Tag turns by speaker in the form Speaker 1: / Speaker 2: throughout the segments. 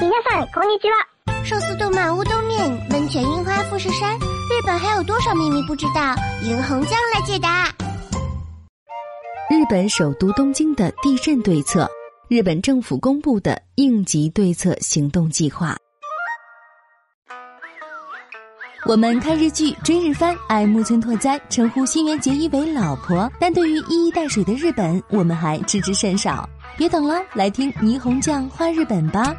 Speaker 1: 皆さんこんにちは。
Speaker 2: 寿司动漫乌冬面，温泉樱花富士山，日本还有多少秘密不知道？银红酱来解答。
Speaker 3: 日本首都东京的地震对策，日本政府公布的应急对策行动计划。我们看日剧、追日番，爱木村拓哉，称呼新垣结衣为老婆，但对于一衣带水的日本，我们还知之甚少。别等了，来听霓虹酱画日本吧。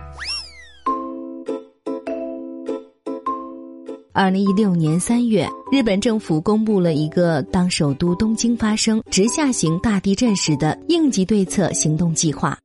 Speaker 3: 二零一六年三月，日本政府公布了一个当首都东京发生直下型大地震时的应急对策行动计划。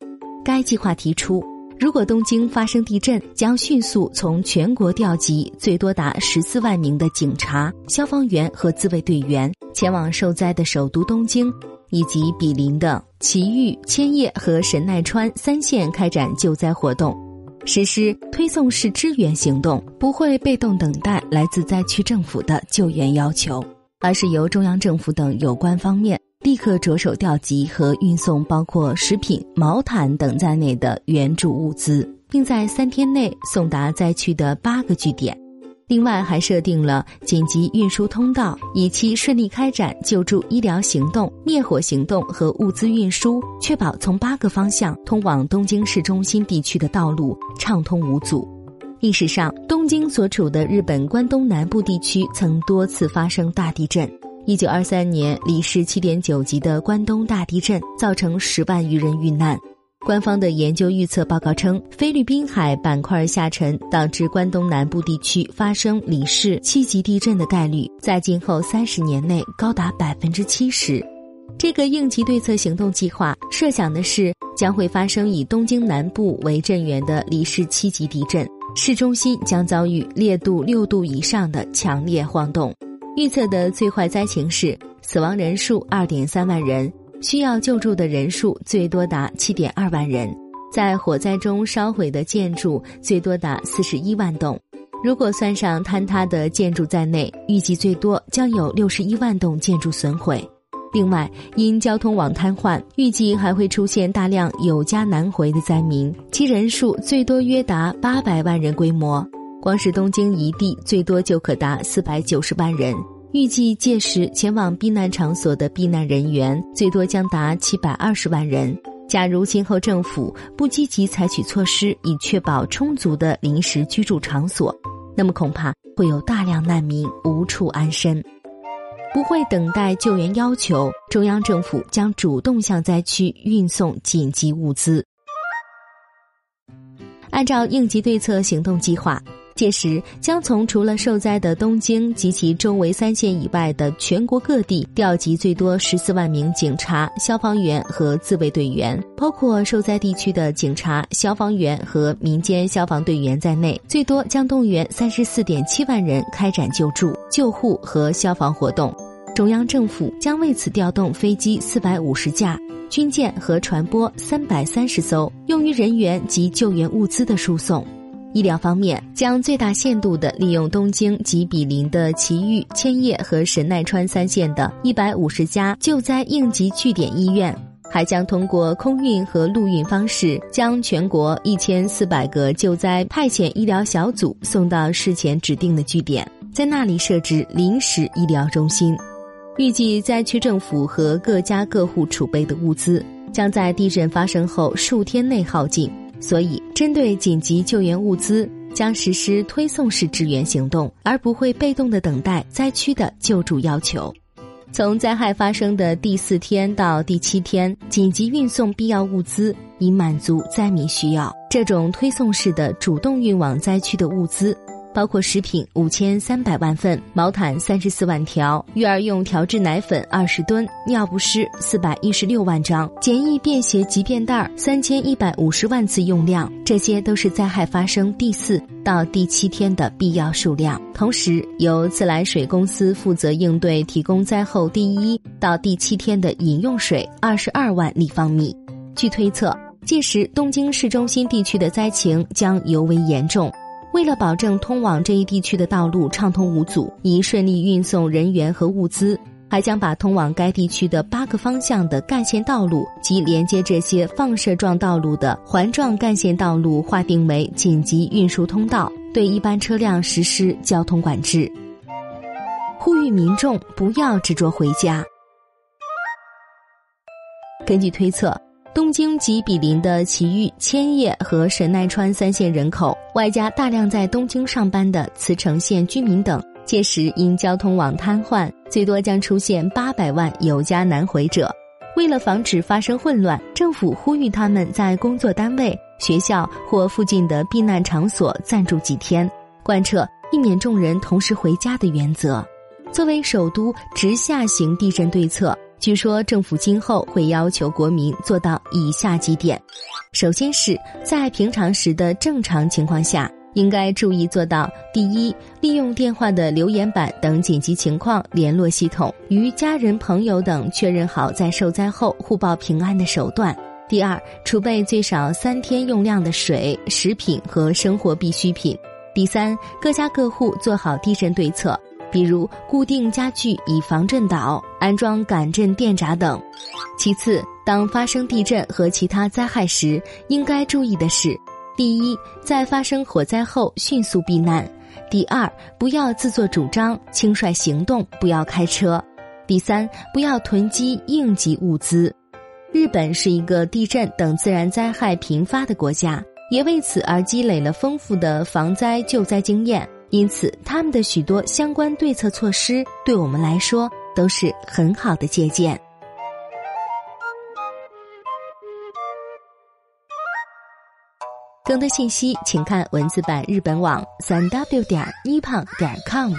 Speaker 3: 该计划提出，如果东京发生地震，将迅速从全国调集最多达十四万名的警察、消防员和自卫队员，前往受灾的首都东京以及毗邻的埼玉、千叶和神奈川三县开展救灾活动。实施推送式支援行动，不会被动等待来自灾区政府的救援要求，而是由中央政府等有关方面立刻着手调集和运送包括食品、毛毯等在内的援助物资，并在三天内送达灾区的八个据点。另外，还设定了紧急运输通道，以期顺利开展救助、医疗行动、灭火行动和物资运输，确保从八个方向通往东京市中心地区的道路畅通无阻。历史上，东京所处的日本关东南部地区曾多次发生大地震。一九二三年，里氏七点九级的关东大地震造成十万余人遇难。官方的研究预测报告称，菲律宾海板块下沉导致关东南部地区发生里氏七级地震的概率，在今后三十年内高达百分之七十。这个应急对策行动计划设想的是，将会发生以东京南部为震源的里氏七级地震，市中心将遭遇烈度六度以上的强烈晃动。预测的最坏灾情是死亡人数二点三万人。需要救助的人数最多达七点二万人，在火灾中烧毁的建筑最多达四十一万栋。如果算上坍塌的建筑在内，预计最多将有六十一万栋建筑损毁。另外，因交通网瘫痪，预计还会出现大量有家难回的灾民，其人数最多约达八百万人规模。光是东京一地，最多就可达四百九十万人。预计届时前往避难场所的避难人员最多将达七百二十万人。假如今后政府不积极采取措施以确保充足的临时居住场所，那么恐怕会有大量难民无处安身。不会等待救援要求，中央政府将主动向灾区运送紧急物资。按照应急对策行动计划。届时将从除了受灾的东京及其周围三县以外的全国各地调集最多十四万名警察、消防员和自卫队员，包括受灾地区的警察、消防员和民间消防队员在内，最多将动员三十四点七万人开展救助、救护和消防活动。中央政府将为此调动飞机四百五十架、军舰和船舶三百三十艘，用于人员及救援物资的输送。医疗方面，将最大限度地利用东京及毗邻的埼玉、千叶和神奈川三县的一百五十家救灾应急据点医院，还将通过空运和陆运方式，将全国一千四百个救灾派遣医疗小组送到事前指定的据点，在那里设置临时医疗中心。预计灾区政府和各家各户储备的物资，将在地震发生后数天内耗尽。所以，针对紧急救援物资，将实施推送式支援行动，而不会被动的等待灾区的救助要求。从灾害发生的第四天到第七天，紧急运送必要物资，以满足灾民需要。这种推送式的主动运往灾区的物资。包括食品五千三百万份、毛毯三十四万条、育儿用调制奶粉二十吨、尿不湿四百一十六万张、简易便携急便袋三千一百五十万次用量，这些都是灾害发生第四到第七天的必要数量。同时，由自来水公司负责应对，提供灾后第一到第七天的饮用水二十二万立方米。据推测，届时东京市中心地区的灾情将尤为严重。为了保证通往这一地区的道路畅通无阻，以顺利运送人员和物资，还将把通往该地区的八个方向的干线道路及连接这些放射状道路的环状干线道路划定为紧急运输通道，对一般车辆实施交通管制。呼吁民众不要执着回家。根据推测，东京及比邻的埼玉、千叶和神奈川三县人口，外加大量在东京上班的茨城县居民等。届时因交通网瘫痪，最多将出现八百万有家难回者。为了防止发生混乱，政府呼吁他们在工作单位、学校或附近的避难场所暂住几天，贯彻避免众人同时回家的原则。作为首都直下型地震对策，据说政府今后会要求国民做到以下几点：首先是在平常时的正常情况下。应该注意做到：第一，利用电话的留言板等紧急情况联络系统，与家人、朋友等确认好在受灾后互报平安的手段；第二，储备最少三天用量的水、食品和生活必需品；第三，各家各户做好地震对策，比如固定家具以防震倒、安装感震电闸等。其次，当发生地震和其他灾害时，应该注意的是。第一，在发生火灾后迅速避难；第二，不要自作主张，轻率行动，不要开车；第三，不要囤积应急物资。日本是一个地震等自然灾害频发的国家，也为此而积累了丰富的防灾救灾经验，因此他们的许多相关对策措施，对我们来说都是很好的借鉴。更多信息，请看文字版日本网三 w 点一胖点 com。